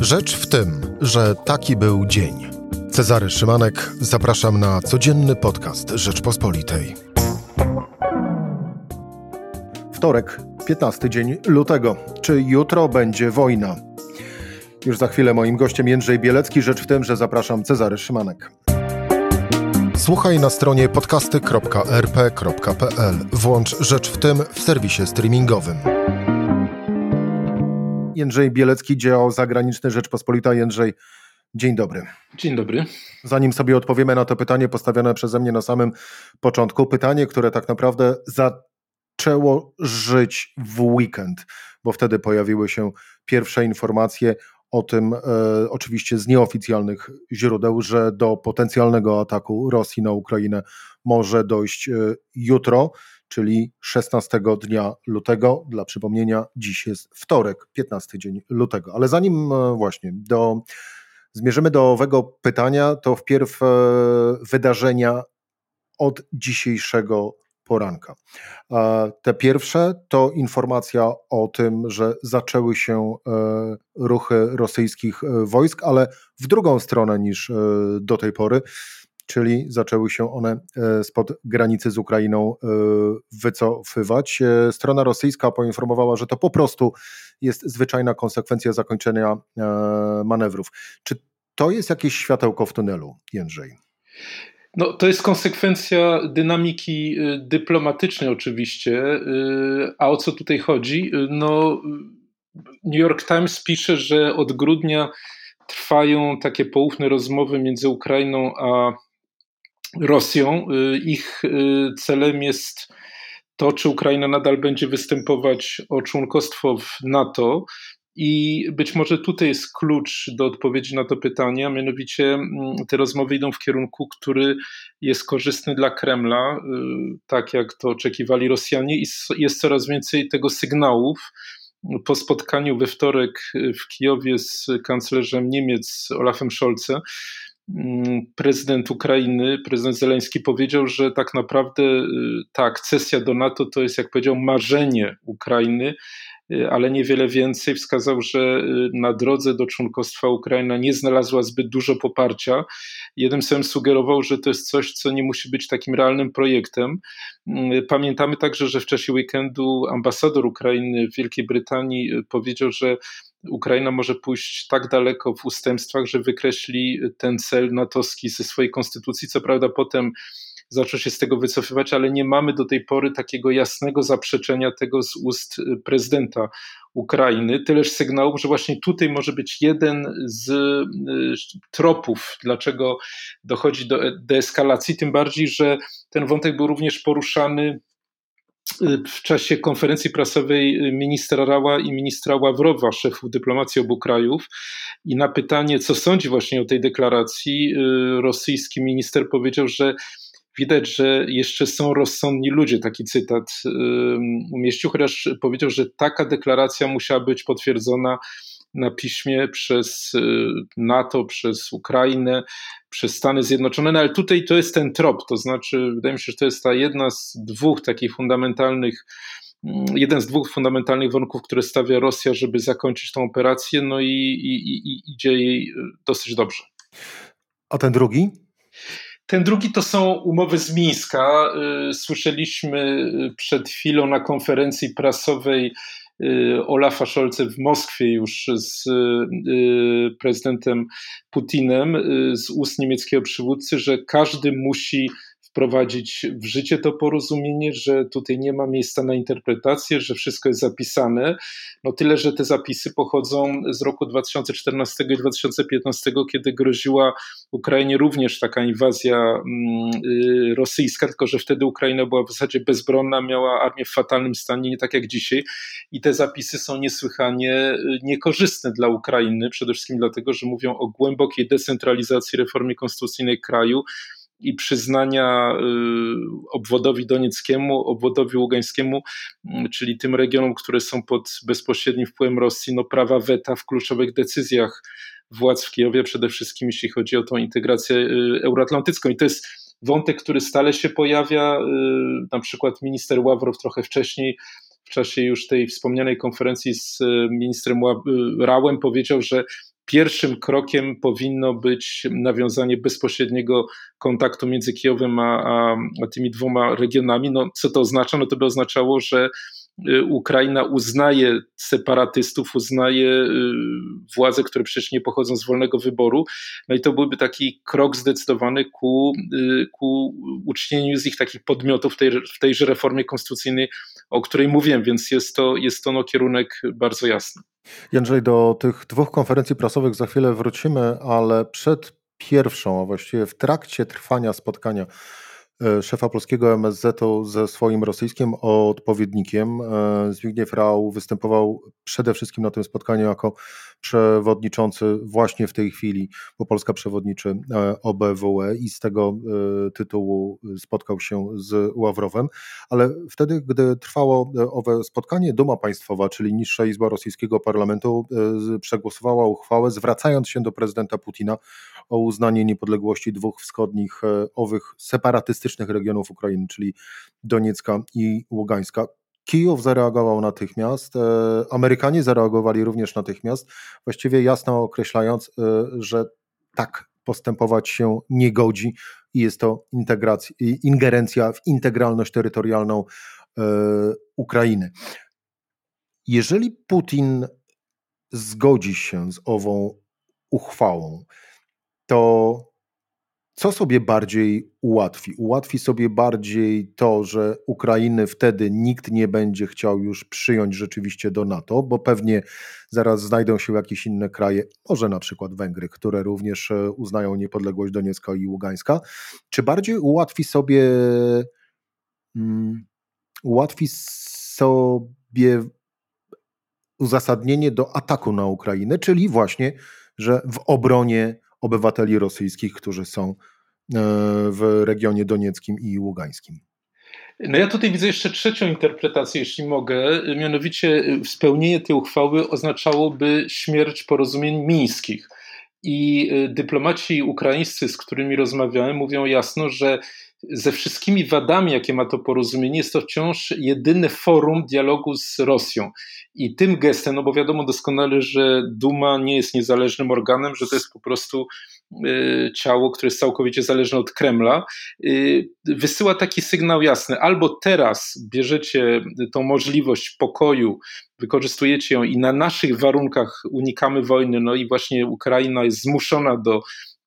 Rzecz w tym, że taki był dzień. Cezary Szymanek, zapraszam na codzienny podcast Rzeczpospolitej. Wtorek, 15 dzień lutego. Czy jutro będzie wojna? Już za chwilę moim gościem Jędrzej Bielecki. Rzecz w tym, że zapraszam Cezary Szymanek. Słuchaj na stronie podcasty.rp.pl. Włącz Rzecz w tym w serwisie streamingowym. Jędrzej Bielecki, dział zagraniczny Rzeczpospolita. Jędrzej, dzień dobry. Dzień dobry. Zanim sobie odpowiemy na to pytanie postawione przeze mnie na samym początku, pytanie, które tak naprawdę zaczęło żyć w weekend, bo wtedy pojawiły się pierwsze informacje o tym, e, oczywiście z nieoficjalnych źródeł, że do potencjalnego ataku Rosji na Ukrainę może dojść e, jutro czyli 16 dnia lutego. Dla przypomnienia, dziś jest wtorek, 15 dzień lutego. Ale zanim e, właśnie do, zmierzymy do owego pytania, to wpierw e, wydarzenia od dzisiejszego poranka. Te pierwsze to informacja o tym, że zaczęły się e, ruchy rosyjskich wojsk, ale w drugą stronę niż do tej pory czyli zaczęły się one e, spod granicy z Ukrainą e, wycofywać. E, strona rosyjska poinformowała, że to po prostu jest zwyczajna konsekwencja zakończenia manewrów. Czy to jest jakieś światełko w tunelu, Jędrzej? No, to jest konsekwencja dynamiki dyplomatycznej, oczywiście. A o co tutaj chodzi? No, New York Times pisze, że od grudnia trwają takie poufne rozmowy między Ukrainą a Rosją. Y, ich y, celem jest to, czy Ukraina nadal będzie występować o członkostwo w NATO. I być może tutaj jest klucz do odpowiedzi na to pytanie, a mianowicie mm, te rozmowy idą w kierunku, który jest korzystny dla Kremla, y, tak jak to oczekiwali Rosjanie, i jest coraz więcej tego sygnałów. Po spotkaniu we wtorek w Kijowie z kanclerzem Niemiec Olafem Scholzem, prezydent Ukrainy, prezydent Zeleński powiedział, że tak naprawdę y, ta akcesja do NATO to jest, jak powiedział, marzenie Ukrainy, y, ale niewiele więcej. Wskazał, że y, na drodze do członkostwa Ukraina nie znalazła zbyt dużo poparcia. Jednym słowem sugerował, że to jest coś, co nie musi być takim realnym projektem. Mm, pamiętamy także, że w czasie weekendu ambasador Ukrainy w Wielkiej Brytanii powiedział, że Ukraina może pójść tak daleko w ustępstwach, że wykreśli ten cel natowski ze swojej konstytucji. Co prawda potem zaczął się z tego wycofywać, ale nie mamy do tej pory takiego jasnego zaprzeczenia tego z ust prezydenta Ukrainy. Tyleż sygnałów, że właśnie tutaj może być jeden z y, tropów, dlaczego dochodzi do deeskalacji, tym bardziej, że ten wątek był również poruszany w czasie konferencji prasowej ministra Rała i ministra Ławrowa, szefów dyplomacji obu krajów. I na pytanie, co sądzi właśnie o tej deklaracji, y, rosyjski minister powiedział, że widać, że jeszcze są rozsądni ludzie, taki cytat y, umieścił, chociaż powiedział, że taka deklaracja musiała być potwierdzona na piśmie przez y, NATO, przez Ukrainę, przez Stany Zjednoczone, no ale tutaj to jest ten trop, to znaczy wydaje mi się, że to jest ta jedna z dwóch takich fundamentalnych mm, jeden z dwóch fundamentalnych warunków, które stawia Rosja, żeby zakończyć tę operację, no i, i, i idzie jej y, dosyć dobrze. A ten drugi? Ten drugi to są umowy z Mińska. Y, słyszeliśmy przed chwilą na konferencji prasowej Olafa Scholze w Moskwie już z y, prezydentem Putinem y, z ust niemieckiego przywódcy, że każdy musi wprowadzić w życie to porozumienie, że tutaj nie ma miejsca na interpretację, że wszystko jest zapisane. No tyle, że te zapisy pochodzą z roku 2014 i 2015, kiedy groziła Ukrainie również taka inwazja mm, y, rosyjska, tylko że wtedy Ukraina była w zasadzie bezbronna, miała armię w fatalnym stanie, nie tak jak dzisiaj. I te zapisy są niesłychanie y, niekorzystne dla Ukrainy, przede wszystkim dlatego, że mówią o głębokiej decentralizacji reformie konstytucyjnej kraju i przyznania y, obwodowi donieckiemu, obwodowi ługańskiemu, mm, czyli tym regionom, które są pod bezpośrednim wpływem Rosji, no prawa weta w kluczowych decyzjach władz w Kijowie, przede wszystkim jeśli chodzi o tą integrację y, euroatlantycką. I to jest wątek, który stale się pojawia. Y, na przykład minister Ławrow trochę wcześniej, w czasie już tej wspomnianej konferencji z ministrem Rałem powiedział, że pierwszym krokiem powinno być nawiązanie bezpośredniego kontaktu między Kijowem a, a, a tymi dwoma regionami. No, co to oznacza? No to by oznaczało, że Y, Ukraina uznaje separatystów, uznaje y, władze, które przecież nie pochodzą z wolnego wyboru. No i to byłby taki krok zdecydowany ku, y, ku ucznieniu z ich takich podmiotów w, tej, w tejże reformie konstytucyjnej, o której mówiłem, więc jest to, jest to no, kierunek bardzo jasny. Jędrzej, do tych dwóch konferencji prasowych za chwilę wrócimy, ale przed pierwszą, a właściwie w trakcie trwania spotkania E, szefa polskiego MSZ-u ze swoim rosyjskim odpowiednikiem. E, Zbigniew Rau występował przede wszystkim na tym spotkaniu jako przewodniczący właśnie w tej chwili, bo Polska przewodniczy e, OBWE i z tego tytułu spotkał się z Ławrowem, ale wtedy, gdy trwało owe spotkanie, Duma Państwowa, czyli niższa izba rosyjskiego parlamentu, przegłosowała uchwałę zwracając się do prezydenta Putina o uznanie niepodległości dwóch wschodnich owych separatystycznych regionów Ukrainy, czyli Doniecka i Ługańska. Kijów zareagował natychmiast, e, Amerykanie zareagowali również natychmiast, właściwie jasno określając, e, że tak postępować się nie godzi i jest to ingerencja w integralność terytorialną e, Ukrainy. Jeżeli Putin zgodzi się z ową uchwałą, to co sobie bardziej ułatwi? Ułatwi sobie bardziej to, że Ukrainy wtedy nikt nie będzie chciał już przyjąć rzeczywiście do NATO, bo pewnie zaraz znajdą się jakieś inne kraje, może na przykład Węgry, które również e, uznają niepodległość Doniecka i Ługańska. Czy bardziej ułatwi sobie um, ułatwi sobie uzasadnienie do ataku na Ukrainę, czyli właśnie, że w obronie obywateli rosyjskich, którzy są e, w regionie donieckim i ługańskim. No ja tutaj widzę jeszcze trzecią interpretację, jeśli mogę. Mianowicie spełnienie tej uchwały oznaczałoby śmierć porozumień mińskich. I e, dyplomaci ukraińscy, z którymi rozmawiałem, mówią jasno, że ze wszystkimi wadami, jakie ma to porozumienie, jest to wciąż jedyne forum dialogu z Rosją. I tym gestem, no bo wiadomo doskonale, że Duma nie jest niezależnym organem, że to jest po prostu y, ciało, które jest całkowicie zależne od Kremla, y, wysyła taki sygnał jasny: albo teraz bierzecie tą możliwość pokoju, wykorzystujecie ją i na naszych warunkach unikamy wojny, no i właśnie Ukraina jest zmuszona do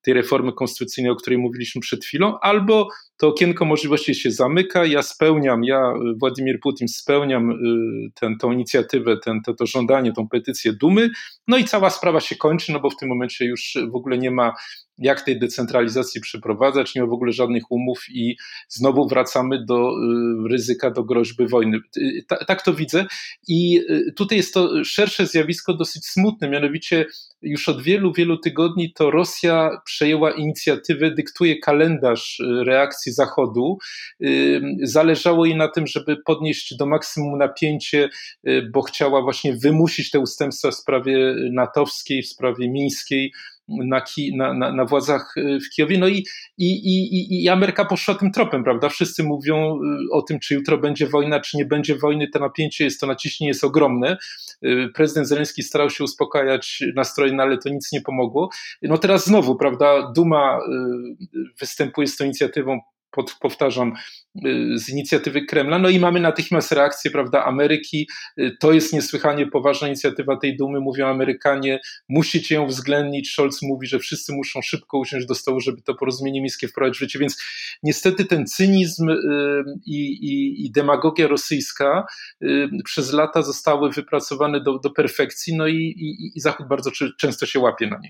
tej reformy konstytucyjnej, o której mówiliśmy przed chwilą, albo to okienko możliwości się zamyka, ja spełniam, ja, Władimir Putin, spełniam y, tę inicjatywę, ten, to, to żądanie, tą petycję dumy, no i cała sprawa się kończy, no bo w tym momencie już w ogóle nie ma jak tej decentralizacji przeprowadzać, nie ma w ogóle żadnych umów i znowu wracamy do y, ryzyka, do groźby wojny. Y, tak to widzę i tutaj jest to szersze zjawisko dosyć smutne, mianowicie już od wielu, wielu tygodni to Rosja przejęła inicjatywę, dyktuje kalendarz reakcji Zachodu. Zależało jej na tym, żeby podnieść do maksimum napięcie, y, bo chciała właśnie wymusić te ustępstwa w sprawie natowskiej, w sprawie mińskiej na, ki, na, na, na, władzach y, w Kijowie. No i, i, i, i Ameryka poszła tym tropem, prawda? Wszyscy mówią y, o tym, czy jutro będzie wojna, czy nie będzie wojny. To napięcie jest, to naciśnienie jest ogromne. Prezydent Zeleński starał się uspokajać nastroje, no ale to nic nie pomogło. No teraz znowu, prawda, Duma występuje z tą inicjatywą pod, powtarzam, y, z inicjatywy Kremla. No i mamy natychmiast reakcję, prawda, Ameryki. Y, to jest niesłychanie poważna inicjatywa tej dumy, mówią Amerykanie, musicie ją uwzględnić. Scholz mówi, że wszyscy muszą szybko usiąść do stołu, żeby to porozumienie miejskie wprowadzić w życie. Więc niestety ten cynizm y, i, i, i demagogia rosyjska przez lata zostały wypracowane do, do perfekcji, no i, i, i Zachód bardzo często się łapie na nie.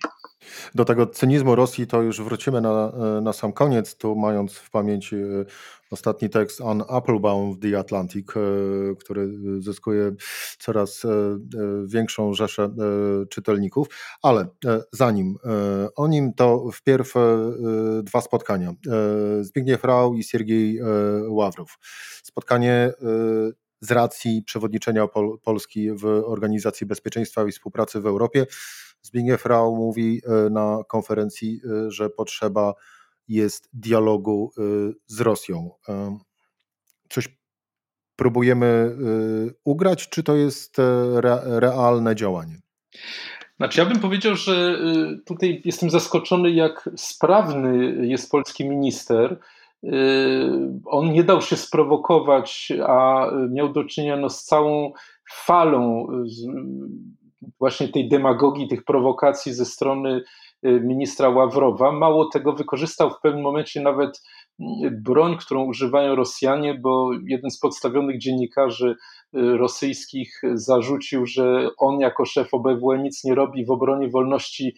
Do tego cynizmu Rosji to już wrócimy na, na sam koniec, tu mając w pamięci e, ostatni tekst on Applebaum w The Atlantic, e, który zyskuje coraz e, większą rzeszę czytelników, ale zanim o nim to wpierw dwa spotkania. Zbigniew Rau i Siergiej Ławrow. Spotkanie z racji przewodniczenia Pol Polski w Organizacji Bezpieczeństwa i Współpracy w Europie Zbigniew Rau mówi e, na konferencji, e, że potrzeba jest dialogu e, z Rosją. Coś próbujemy ugrać, czy to jest realne działanie? Znaczy, ja bym powiedział, że y, tutaj jestem zaskoczony, jak sprawny jest polski minister. Y, on nie dał się sprowokować, a miał do czynienia no, z całą falą właśnie tej demagogii, tych prowokacji ze strony y, ministra Ławrowa. Mało tego, wykorzystał w pewnym momencie nawet broń, którą używają Rosjanie, bo jeden z podstawionych dziennikarzy y, rosyjskich zarzucił, że on jako szef OBWE nic nie robi w obronie wolności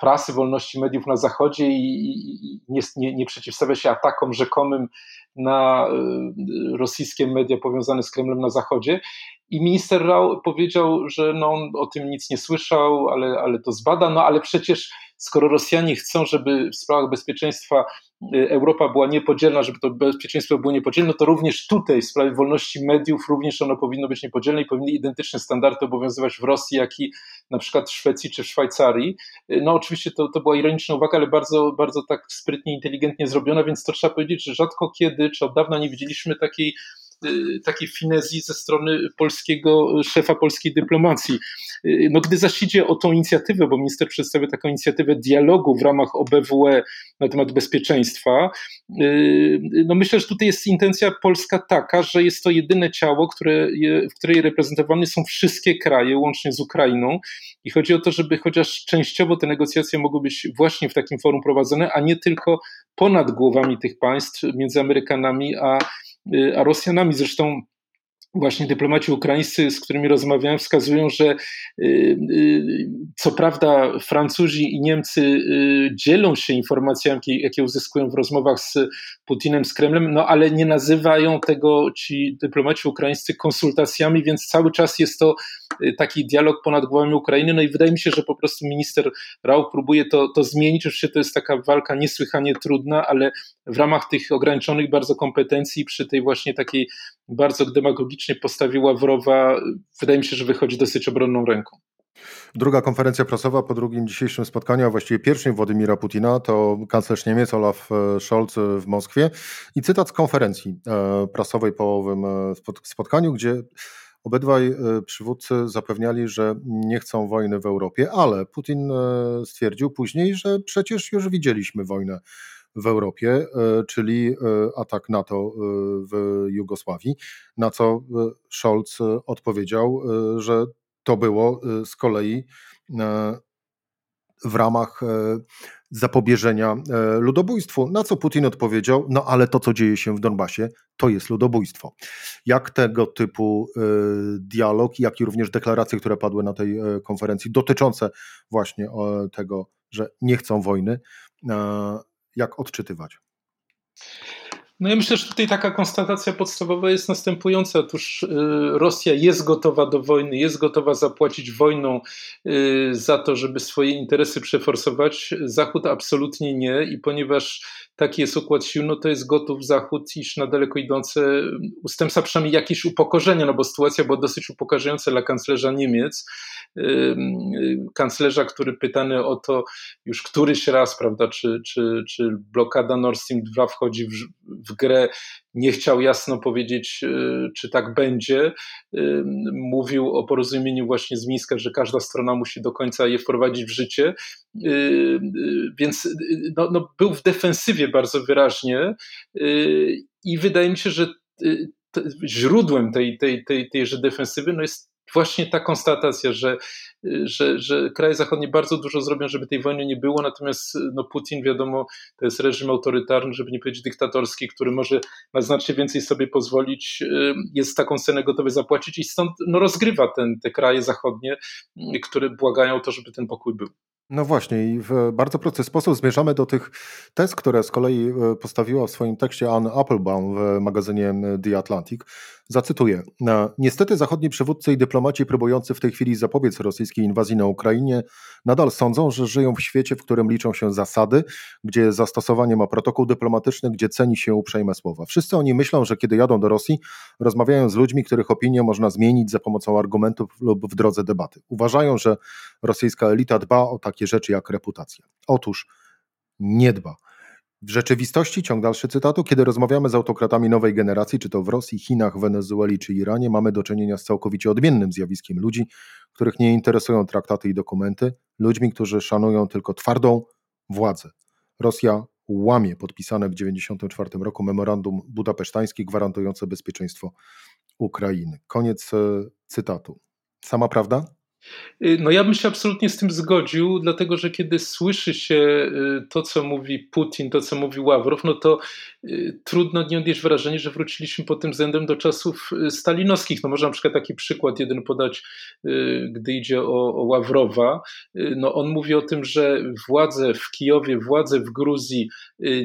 prasy, wolności mediów na Zachodzie i, nie, nie, nie przeciwstawia się atakom rzekomym na y, rosyjskie media powiązane z Kremlem na Zachodzie. I minister Rao powiedział, że no on o tym nic nie słyszał, ale, ale to zbada. No ale przecież skoro Rosjanie chcą, żeby w sprawach bezpieczeństwa y, Europa była niepodzielna, żeby to bezpieczeństwo było niepodzielne, to również tutaj w sprawie wolności mediów również ono powinno być niepodzielne i powinny identyczne standardy obowiązywać w Rosji, jak i na przykład w Szwecji czy w Szwajcarii. Y, no oczywiście to, to była ironiczna uwaga, ale bardzo, bardzo tak sprytnie, inteligentnie zrobiona, więc to trzeba powiedzieć, że rzadko kiedy, czy od dawna nie widzieliśmy takiej takiej finezji ze strony polskiego, szefa polskiej dyplomacji. Y, no, gdy zaś idzie o tą inicjatywę, bo minister przedstawia taką inicjatywę dialogu w ramach OBWE na temat bezpieczeństwa, y, no myślę, że tutaj jest intencja polska taka, że jest to jedyne ciało, które, w której reprezentowane są wszystkie kraje, łącznie z Ukrainą i chodzi o to, żeby chociaż częściowo te negocjacje mogły być właśnie w takim forum prowadzone, a nie tylko ponad głowami tych państw, między Amerykanami a Y, a Rosjanami. Zresztą właśnie dyplomaci ukraińscy, z którymi rozmawiałem, wskazują, że y, y, co prawda Francuzi i Niemcy dzielą się informacjami, jakie uzyskują w rozmowach z Putinem, z Kremlem, no ale nie nazywają tego ci dyplomaci ukraińscy konsultacjami, więc cały czas jest to taki dialog ponad głowami Ukrainy. No i wydaje mi się, że po prostu minister Rau próbuje to, to zmienić. Oczywiście to jest taka walka niesłychanie trudna, ale w ramach tych ograniczonych bardzo kompetencji, przy tej właśnie takiej bardzo demagogicznie postawie Ławrowa, wydaje mi się, że wychodzi dosyć obronną ręką. Druga konferencja prasowa po drugim dzisiejszym spotkaniu, a właściwie pierwszym Władimira Putina, to kanclerz Niemiec Olaf e, Scholz w Moskwie i cytat z konferencji e, prasowej po owym e, spotkaniu, gdzie Obydwaj e, przywódcy zapewniali, że nie chcą wojny w Europie, ale Putin e, stwierdził później, że przecież już widzieliśmy wojnę w Europie, e, czyli atak NATO w Jugosławii, na co Scholz odpowiedział, że to było z kolei w ramach zapobieżenia e, ludobójstwu. Na co Putin odpowiedział, no ale to, co dzieje się w Donbasie, to jest ludobójstwo. Jak tego typu e, dialog, jak i również deklaracje, które padły na tej e, konferencji dotyczące właśnie tego, że nie chcą wojny, jak odczytywać? No ja myślę, że tutaj taka konstatacja podstawowa jest następująca. Otóż y, Rosja jest gotowa do wojny, jest gotowa zapłacić wojną y, za to, żeby swoje interesy przeforsować. Zachód absolutnie nie i ponieważ taki jest układ sił, no to jest gotów Zachód iść na daleko idące ustępstwa, przynajmniej jakieś upokorzenia, no bo sytuacja była dosyć upokarzająca dla kanclerza Niemiec, kanclerza, który pytany o to już któryś raz, prawda, czy, czy, czy blokada Nord Stream 2 wchodzi w, w grę, nie chciał jasno powiedzieć, y, czy tak będzie. Mówił o porozumieniu właśnie z Mińska, że każda strona musi do końca je wprowadzić w życie. Y, y, więc no, no był w defensywie bardzo wyraźnie i wydaje mi się, że źródłem tej, tej, tej, tejże defensywy no jest właśnie ta konstatacja, że, że, że kraje zachodnie bardzo dużo zrobią, żeby tej wojny nie było, natomiast no, Putin, wiadomo, to jest reżim autorytarny, żeby nie powiedzieć dyktatorski, który może na znacznie więcej sobie pozwolić, jest taką cenę gotowy zapłacić i stąd no, rozgrywa ten, te kraje zachodnie, które błagają o to, żeby ten pokój był. No właśnie i w bardzo prosty sposób zmierzamy do tych tez, które z kolei e, postawiła w swoim tekście Anne Applebaum w magazynie The Atlantic. Zacytuję. Niestety zachodni przywódcy i dyplomaci próbujący w tej chwili zapobiec rosyjskiej inwazji na Ukrainie nadal sądzą, że żyją w świecie, w którym liczą się zasady, gdzie zastosowanie ma protokół dyplomatyczny, gdzie ceni się uprzejme słowa. Wszyscy oni myślą, że kiedy jadą do Rosji, rozmawiają z ludźmi, których opinię można zmienić za pomocą argumentów lub w drodze debaty. Uważają, że rosyjska elita dba o takie rzeczy jak reputacja. Otóż nie dba. W rzeczywistości, ciąg dalszy cytatu, kiedy rozmawiamy z autokratami nowej generacji, czy to w Rosji, Chinach, Wenezueli czy Iranie, mamy do czynienia z całkowicie odmiennym zjawiskiem ludzi, których nie interesują traktaty i dokumenty, ludźmi, którzy szanują tylko twardą władzę. Rosja łamie podpisane w 1994 roku memorandum budapesztańskie gwarantujące bezpieczeństwo Ukrainy. Koniec e, cytatu. Sama prawda? Y, no ja bym się absolutnie z tym zgodził, dlatego że kiedy słyszy się y, to, co mówi Putin, to, co mówi Ławrow, no to y, trudno nie odnieść wrażenia, że wróciliśmy pod tym względem do czasów stalinowskich. No można na przykład taki przykład jeden podać, gdy idzie o, o Ławrowa. No on mówi o tym, że władze w Kijowie, władze w Gruzji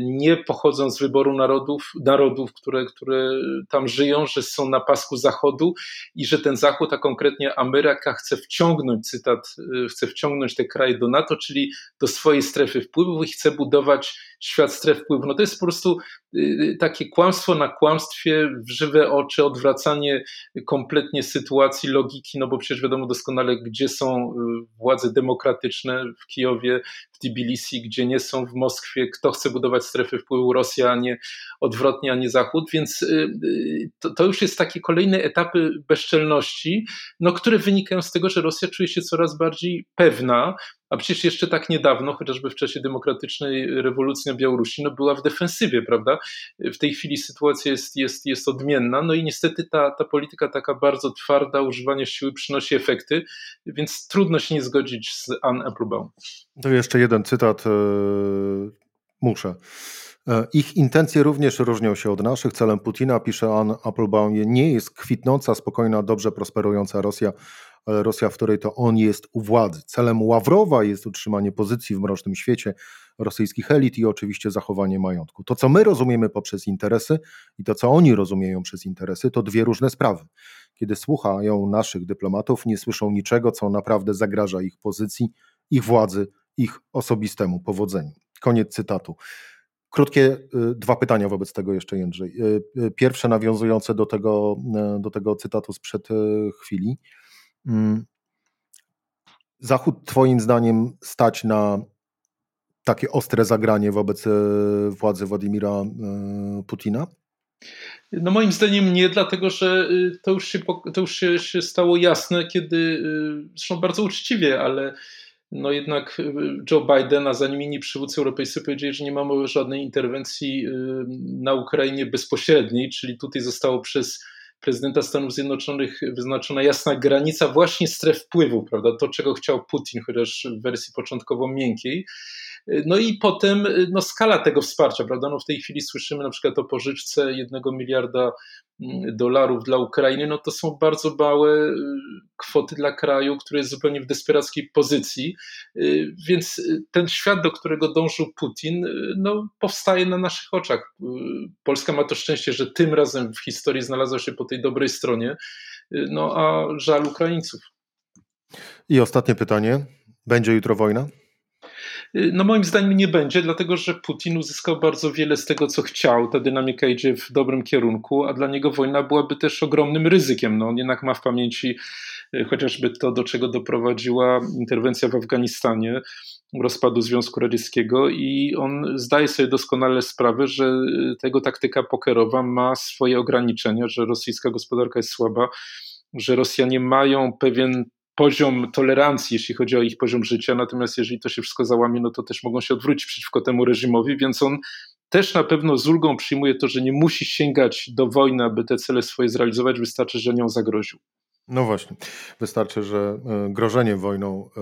nie pochodzą z wyboru narodów, narodów które, które tam żyją, że są na pasku Zachodu i że ten Zachód, a konkretnie Ameryka chce wciąż wciągnąć, cytat, y, chce wciągnąć te kraje do NATO, czyli do swojej strefy wpływów i chce budować świat stref wpływów. No to jest po prostu y, y, takie kłamstwo na kłamstwie, w żywe oczy, odwracanie kompletnie sytuacji, logiki, no bo przecież wiadomo doskonale, gdzie są władze demokratyczne w Kijowie, w Tbilisi, gdzie nie są w Moskwie, kto chce budować strefy wpływu Rosja, a nie odwrotnie, a nie Zachód, więc to, to już jest takie kolejne etapy bezczelności, no, które wynikają z tego, że Rosja czuje się coraz bardziej pewna, a przecież jeszcze tak niedawno, chociażby w czasie demokratycznej rewolucji na Białorusi, no była w defensywie, prawda? W tej chwili sytuacja jest, jest, jest odmienna, no i niestety ta, ta polityka taka bardzo twarda, używanie siły przynosi efekty, więc trudno się nie zgodzić z Anne Applebaum. To jeszcze jeden cytat, yy, muszę. E, ich intencje również różnią się od naszych. Celem Putina, pisze Anne Applebaum, nie jest kwitnąca, spokojna, dobrze prosperująca Rosja, Rosja, w której to on jest u władzy. Celem Ławrowa jest utrzymanie pozycji w mrocznym świecie rosyjskich elit i oczywiście zachowanie majątku. To, co my rozumiemy poprzez interesy i to, co oni rozumieją przez interesy, to dwie różne sprawy. Kiedy słuchają naszych dyplomatów, nie słyszą niczego, co naprawdę zagraża ich pozycji, ich władzy, ich osobistemu powodzeniu. Koniec cytatu. Krótkie y, dwa pytania wobec tego jeszcze, Jędrzej. Y, y, pierwsze nawiązujące do tego, do tego cytatu sprzed chwili. Mm. Zachód Twoim zdaniem stać na takie ostre zagranie wobec e, władzy Władimira e, Putina? No moim zdaniem nie, dlatego że y, to już się, to już się, się stało jasne, kiedy, zresztą bardzo uczciwie, ale no jednak Joe Biden, a zanim inni przywódcy europejscy powiedzieli, że nie mamy żadnej interwencji na Ukrainie bezpośredniej, czyli tutaj zostało przez prezydenta Stanów Zjednoczonych wyznaczona jasna granica właśnie stref wpływu, prawda? To, czego chciał Putin, chociaż w wersji początkowo miękkiej. No i potem no, skala tego wsparcia, prawda? No, w tej chwili słyszymy na przykład o pożyczce jednego miliarda dolarów dla Ukrainy, no to są bardzo małe y, kwoty dla kraju, który jest zupełnie w desperackiej pozycji, y, więc y, ten świat, do którego dążył Putin, no, powstaje na naszych oczach. Polska ma to szczęście, że tym razem w historii znalazła się po tej dobrej stronie, no a żal Ukraińców. I ostatnie pytanie. Będzie jutro wojna? Y, no moim zdaniem nie będzie, dlatego że Putin uzyskał bardzo wiele z tego, co chciał. Ta dynamika idzie w dobrym kierunku, a dla niego wojna byłaby też ogromnym ryzykiem. No, on jednak ma w pamięci y, chociażby to, do czego doprowadziła interwencja w Afganistanie rozpadu Związku Radzieckiego i on zdaje sobie doskonale sprawę, że y, tego taktyka pokerowa ma swoje ograniczenia, że rosyjska gospodarka jest słaba, że Rosjanie mają pewien poziom tolerancji, jeśli chodzi o ich poziom życia, natomiast jeżeli to się wszystko załamie, no to też mogą się odwrócić przeciwko temu reżimowi, więc on też na pewno z ulgą przyjmuje to, że nie musi sięgać do wojny, aby te cele swoje zrealizować, wystarczy, że nią zagroził. No właśnie, wystarczy, że e, grożenie wojną, e,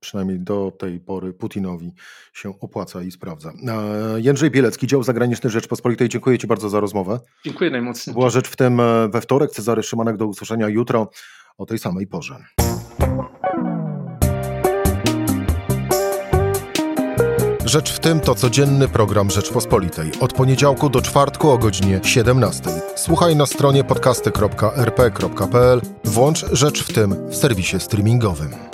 przynajmniej do tej pory Putinowi się opłaca i sprawdza. E, Jędrzej Bielecki, dział zagraniczny Rzeczpospolitej, dziękuję Ci bardzo za rozmowę. Dziękuję najmocniej. Była rzecz w tym we wtorek, Cezary Szymanek, do usłyszenia jutro o tej samej porze. Rzecz w tym to codzienny program Rzeczpospolitej. Od poniedziałku do czwartku o godzinie 17. Słuchaj na stronie podcasty.rp.pl. Włącz Rzecz w tym w serwisie streamingowym.